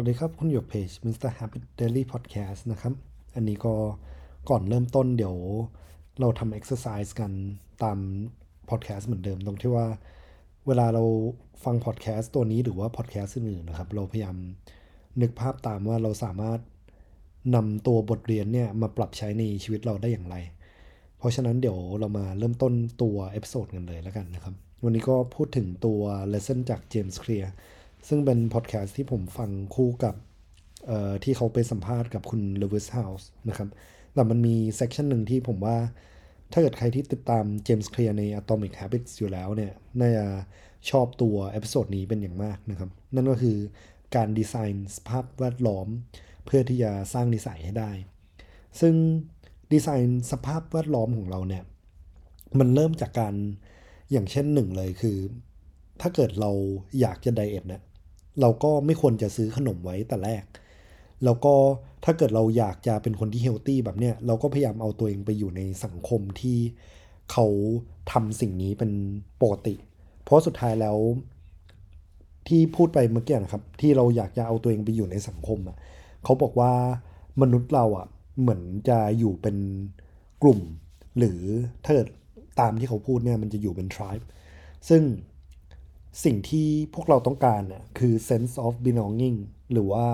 วัสดีครับ คุณอยู่เพจ Mr. Habit Diary Podcast นะครับ อันนี้ก็ก่อนเริ่มต้นเดี๋ยวเราทำ exercise กันตาม podcast เหมือนเดิม ตรงที่ว่าเวลาเราฟัง podcast ตัวนี้หรือว่า podcast อื่นๆนะครับ เราพยายามนึกภาพตามว่าเราสามารถนำตัวบทเรียนเนี่ยมาปรับใช้ในชีวิตเราได้อย่างไร เพราะฉะนั้นเดี๋ยวเรามาเริ่มต้นตัว episode กันเลยแล้วกันนะครับ วันนี้ก็พูดถึงตัว lesson จาก James Clear ซึ่งเป็นพอดแคสต์ที่ผมฟังคู่กับที่เขาไปสัมภาษณ์กับคุณ Lewis Howes นะครับแต่มันมี section หนึ่งที่ผมว่า ถ้าเกิดใครที่ติดตาม James Clear ใน Atomic Habits อยู่แล้วเนี่ย น่าจะชอบตัว episode นี้เป็นอย่างมากนะครับ นั่นก็คือการดีไซน์สภาพแวดล้อม เพื่อที่จะสร้างนิสัยให้ได้ ซึ่งดีไซน์สภาพแวดล้อมของเราเนี่ย มันเริ่มจากการอย่างเช่นหนึ่งเลยคือ ถ้าเกิดเราอยากจะไดเอทเนี่ย เราก็ไม่ควรจะซื้อขนมไว้แต่แรก แล้วก็ถ้าเกิดเราอยากจะเป็นคนที่เฮลตี้แบบเนี้ยเราก็พยายามเอาตัวเองไปอยู่ในสังคมที่เขาทำสิ่งนี้เป็นปกติ เพราะสุดท้ายแล้วที่พูดไปเมื่อกี้นะครับ ที่เราอยากจะเอาตัวเองไปอยู่ในสังคมอะเขาบอกว่ามนุษย์เราอะเหมือนจะอยู่เป็นกลุ่ม หรือถ้าเกิดตามที่เขาพูดเนี่ยมันจะอยู่เป็น tribe ซึ่ง สิ่งที่พวกเราต้องการเนี่ยคือ sense of belonging หรือว่า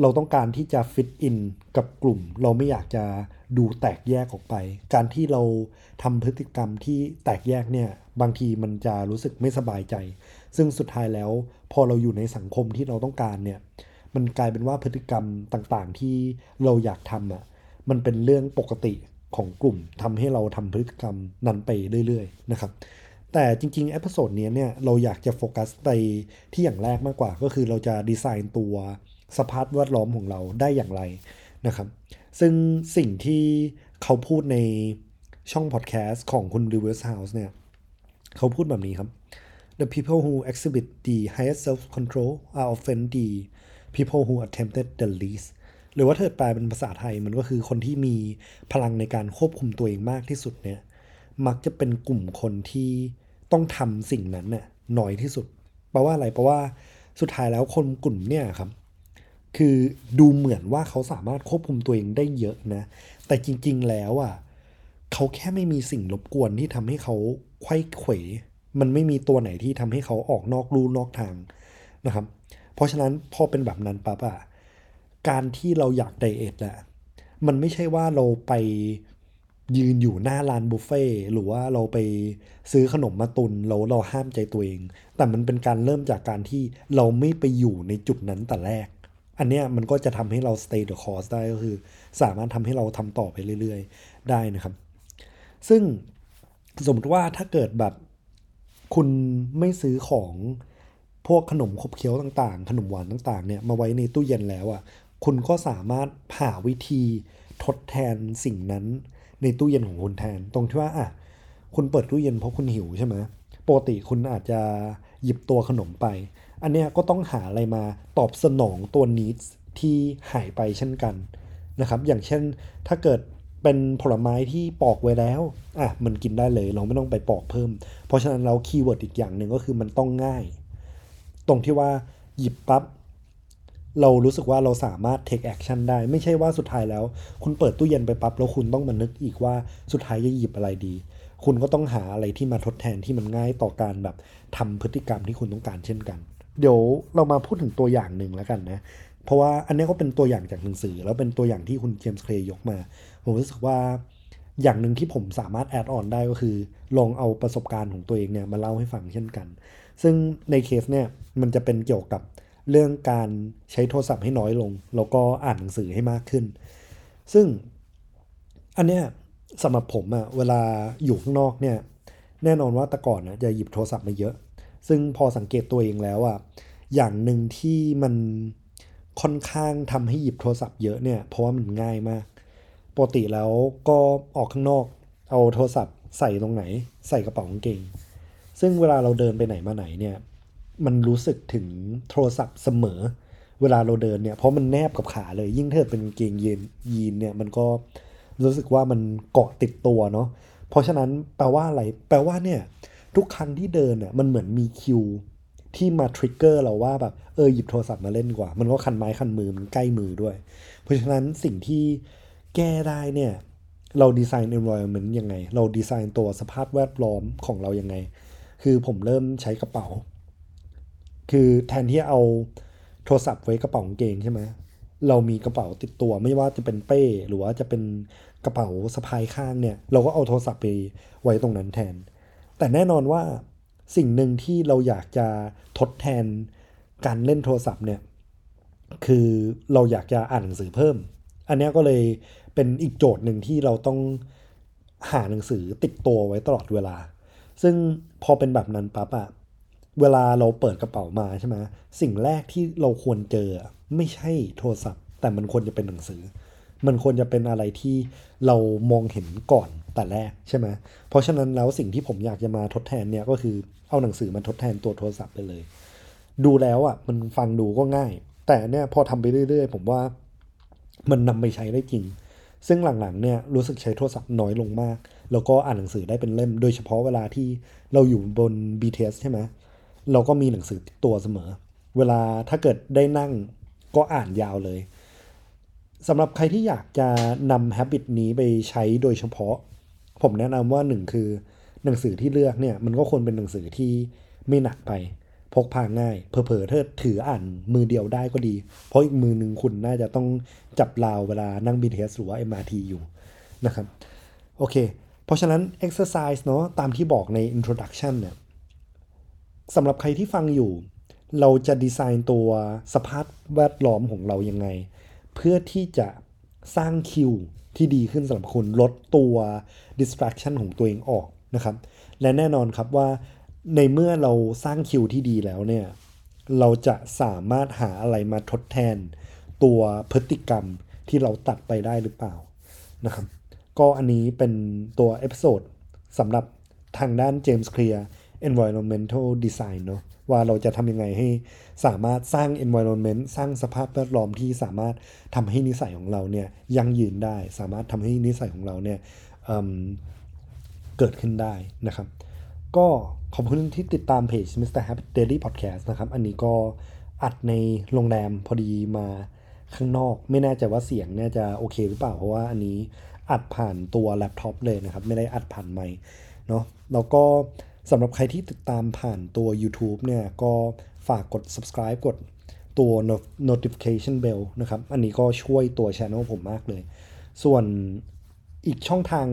เราต้องการที่จะ fit in กับกลุ่ม เราไม่อยากจะดูแตกแยกออกไป การที่เราทำพฤติกรรมที่แตกแยกเนี่ย บางทีมันจะรู้สึกไม่สบายใจ ซึ่งสุดท้ายแล้วพอเราอยู่ในสังคมที่เราต้องการเนี่ย มันกลายเป็นว่าพฤติกรรมต่างๆที่เราอยากทำอะ มันเป็นเรื่องปกติของกลุ่มทำให้เราทำพฤติกรรมนั้นไปเรื่อย ๆ นะครับ แต่จริงๆ episode นี้เนี่ยเราอยากจะโฟกัสไปที่อย่างแรกมากกว่า ก็คือเราจะดีไซน์ตัวสภาพแวดล้อมของเราได้อย่างไรนะครับ ซึ่งสิ่งที่เขาพูดในช่องพอดแคสต์ของคุณ Lewis Howes เนี่ย เขาพูดแบบนี้ครับ The people who exhibit the highest self-control are often the people who attempted the least หรือว่าเธอแปลเป็นภาษาไทยมันก็คือคนที่มีพลังในการควบคุมตัวเองมากที่สุดเนี่ย มักจะเป็นกลุ่มคนที่ ต้องทำสิ่งนั้นน่ยน้อยที่สุดแปลว่าอะไรแปลว่าสุดท้ายแล้วคนกลุ่มเนี่ยครับ คือดูเหมือนว่าเขาสามารถควบคุมตัวเองได้เยอะนะ แต่จริง ๆ แล้วอะเขาแค่ไม่มีสิ่งรบกวนที่ทำให้เขาไข้เขวมันไม่มีตัวไหนที่ทำให้เขาออกนอกลู่นอกทางนะครับ เพราะฉะนั้นพอเป็นแบบนั้นปั๊บอะการที่เราอยากไดเอทอะมันไม่ใช่ว่าเราไป ยืนอยู่หน้าร้านบุฟเฟ่หรือว่าเราไปซื้อขนมมาตุนแล้วเราห้ามใจตัวเอง แต่มันเป็นการเริ่มจากการที่เราไม่ไปอยู่ในจุดนั้นแต่แรก อันเนี้ยมันก็จะทำให้เรา stay the course ได้ก็คือ สามารถทำให้เราทำต่อไปเรื่อย ๆ ได้นะครับ ซึ่งสมมติว่าถ้าเกิดแบบคุณไม่ซื้อของพวกขนมขบเคี้ยวต่างๆ ขนมหวานต่างๆเนี่ยมาไว้ในตู้เย็นแล้วอะ่ะคุณก็สามารถหาวิธีทดแทนสิ่งนั้น ในตู้เย็นของคุณแทน ตรงที่ว่าอะคุณเปิดตู้เย็นเพราะคุณหิวใช่ไหมปกติคุณอาจจะหยิบตัวขนมไป อันเนี้ยก็ต้องหาอะไรมาตอบสนองตัว need ที่หายไปเช่นกันนะครับ อย่างเช่นถ้าเกิดเป็นผลไม้ที่ปอกไว้แล้ว อะ มันกินได้เลย เราไม่ต้องไปปอกเพิ่ม เพราะฉะนั้นเรา keyword อีกอย่างหนึ่งก็คือมันต้องง่าย ตรงที่ว่าหยิบปั๊บ เรารู้สึกว่าเราสามารถ take action ได้ ไม่ใช่ว่าสุดท้ายแล้ว คุณเปิดตู้เย็นไปปั๊บแล้วคุณต้องมานึกอีกว่าสุดท้ายจะหยิบอะไรดี คุณก็ต้องหาอะไรที่มาทดแทนที่มันง่ายต่อการแบบทำพฤติกรรมที่คุณต้องการเช่นกัน เดี๋ยวเรามาพูดถึงตัวอย่างหนึ่งแล้วกันนะ เพราะว่าอันนี้ก็เป็นตัวอย่างจากหนังสือ แล้วเป็นตัวอย่างที่คุณ James Clear ยกมา ผมรู้สึกว่าอย่างหนึ่งที่ผมสามารถ add on ได้ก็คือ ลองเอาประสบการณ์ของตัวเองเนี่ยมาเล่าให้ฟังเช่นกัน ซึ่งในเคสเนี่ยมันจะเป็นเกี่ยวกับ เรื่องการใช้โทรศัพท์ให้น้อยลง แล้วก็อ่านหนังสือให้มากขึ้น ซึ่งอันเนี้ยสำหรับผมอะเวลาอยู่ข้างนอกเนี่ยแน่นอนว่าแต่ก่อนนะจะหยิบโทรศัพท์มาเยอะ ซึ่งพอสังเกตตัวเองแล้วอะอย่างหนึ่งที่มันค่อนข้างทำให้หยิบโทรศัพท์เยอะเนี่ยเพราะว่ามันง่ายมากปกติแล้วก็ออกข้างนอก เอาโทรศัพท์ใส่ตรงไหน ใส่กระเป๋ากางเกง ซึ่งเวลาเราเดินไปไหนมาไหนเนี่ย มันรู้สึกถึงโทรศัพท์เสมอ เวลาเราเดินเนี่ยเพราะมันแนบกับขาเลย ยิ่งเธอเป็นเกงยีนยีนเนี่ยมันก็รู้สึกว่ามันเกาะติดตัวเนาะเพราะฉะนั้นแปลว่าอะไรแปลว่าเนี่ยทุกครั้งที่เดินเนี่ยมันเหมือนมีคิวที่มาทริกเกอร์เราว่าแบบเออหยิบโทรศัพท์มาเล่นกว่า มันก็คันไม้คันมือมันใกล้มือด้วย เพราะฉะนั้นสิ่งที่แก้ได้เนี่ยเราดีไซน์ environment ยังไง เราดีไซน์ตัวสภาพแวดล้อมของเรายังไง คือผมเริ่มใช้กระเป๋า คือแทนที่เอาโทรศัพท์ไว้กระเป๋ากางเกงใช่ไหมเรามีกระเป๋าติดตัวไม่ว่าจะเป็นเป้หรือว่าจะเป็นกระเป๋าสะพายข้างเนี่ย เราก็เอาโทรศัพท์ไปไว้ตรงนั้นแทน แต่แน่นอนว่าสิ่งหนึ่งที่เราอยากจะทดแทนการเล่นโทรศัพท์เนี่ยคือเราอยากจะอ่านหนังสือเพิ่ม อันนี้ก็เลยเป็นอีกโจทย์หนึ่งที่เราต้องหาหนังสือติดตัวไว้ตลอดเวลา ซึ่งพอเป็นแบบนั้นปั๊บอะ เวลาเราเปิดกระเป๋ามาใช่ไหมสิ่งแรกที่เราควรเจอไม่ใช่โทรศัพท์ แต่มันควรจะเป็นหนังสือ มันควรจะเป็นอะไรที่เรามองเห็นก่อนแต่แรกใช่ไหมเพราะฉะนั้นแล้วสิ่งที่ผมอยากจะมาทดแทนเนี่ยก็คือเอาหนังสือมาทดแทนตัวโทรศัพท์ไปเลย ดูแล้วอะมันฟังดูก็ง่าย แต่เนี่ยพอทำไปเรื่อย ๆ ผมว่ามันนำไปใช้ได้จริง ซึ่งหลังๆเนี่ยรู้สึกใช้โทรศัพท์น้อยลงมาก แล้วก็อ่านหนังสือได้เป็นเล่ม โดยเฉพาะเวลาที่เราอยู่บน BTS ใช่ไหม เราก็มีหนังสือติดตัวเสมอ เวลาถ้าเกิดได้นั่งก็อ่านยาวเลยสำหรับใครที่อยากจะนำ habit นี้ไปใช้โดยเฉพาะ ผมแนะนำว่าหนึ่งคือหนังสือที่เลือกเนี่ยมันก็ควรเป็นหนังสือที่ไม่หนักไป พกพาง่ายเผลอๆถ้าถืออ่านมือเดียวได้ก็ดี เพราะอีกมือหนึ่งคุณน่าจะต้องจับราวเวลานั่ง BTS หรือว่า MRT อยู่นะครับ โอเค เพราะฉะนั้น exercise เนาะตามที่บอกใน introduction เนี่ย สำหรับใครที่ฟังอยู่ เราจะดีไซน์ตัวสภาพแวดล้อมของเรายังไง เพื่อที่จะสร้างคิวที่ดีขึ้นสำหรับคุณลดตัว distraction ของตัวเองออกนะครับ และแน่นอนครับว่าในเมื่อเราสร้างคิวที่ดีแล้วเนี่ย เราจะสามารถหาอะไรมาทดแทน ตัวพฤติกรรมที่เราตัดไปได้หรือเปล่านะครับ ก็อันนี้เป็นตัว episode สำหรับทางด้าน James Clear environmental design เนาะว่าเราจะทำยังไงให้สามารถสร้าง environment สร้างสภาพแวดล้อมที่สามารถทำให้นิสัยของเราเนี่ยยั่งยืนได้ สามารถทำให้นิสัยของเราเนี่ยเกิดขึ้นได้นะครับ ก็ขอบคุณที่ติดตามเพจ Mr. Happy Daily Podcast นะครับ อันนี้ก็อัดในโรงแรมพอดีมาข้างนอก ไม่แน่ใจว่าเสียงเนี่ยจะโอเคหรือเปล่า เพราะว่าอันนี้อัดผ่านตัวแล็ปท็อปเลยนะครับ ไม่ได้อัดผ่านไมค์เนาะแล้วก็ สำหรับใครที่ติดตามผ่านตัว YouTube เนี่ยก็ฝากกด subscribe กดตัว notification bell นะครับ อันนี้ก็ช่วยตัว channel ผมมากเลย ส่วนอีกช่องทาง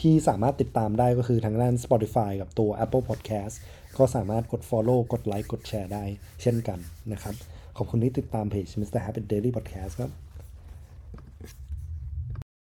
ที่สามารถติดตามได้ก็คือทางด้าน Spotify กับตัว Apple Podcast ก็สามารถกด follow กดไลค์กดแชร์ได้เช่นกันนะครับ ขอบคุณที่ติดตามเพจ Mr. Happy Daily Podcast ครับ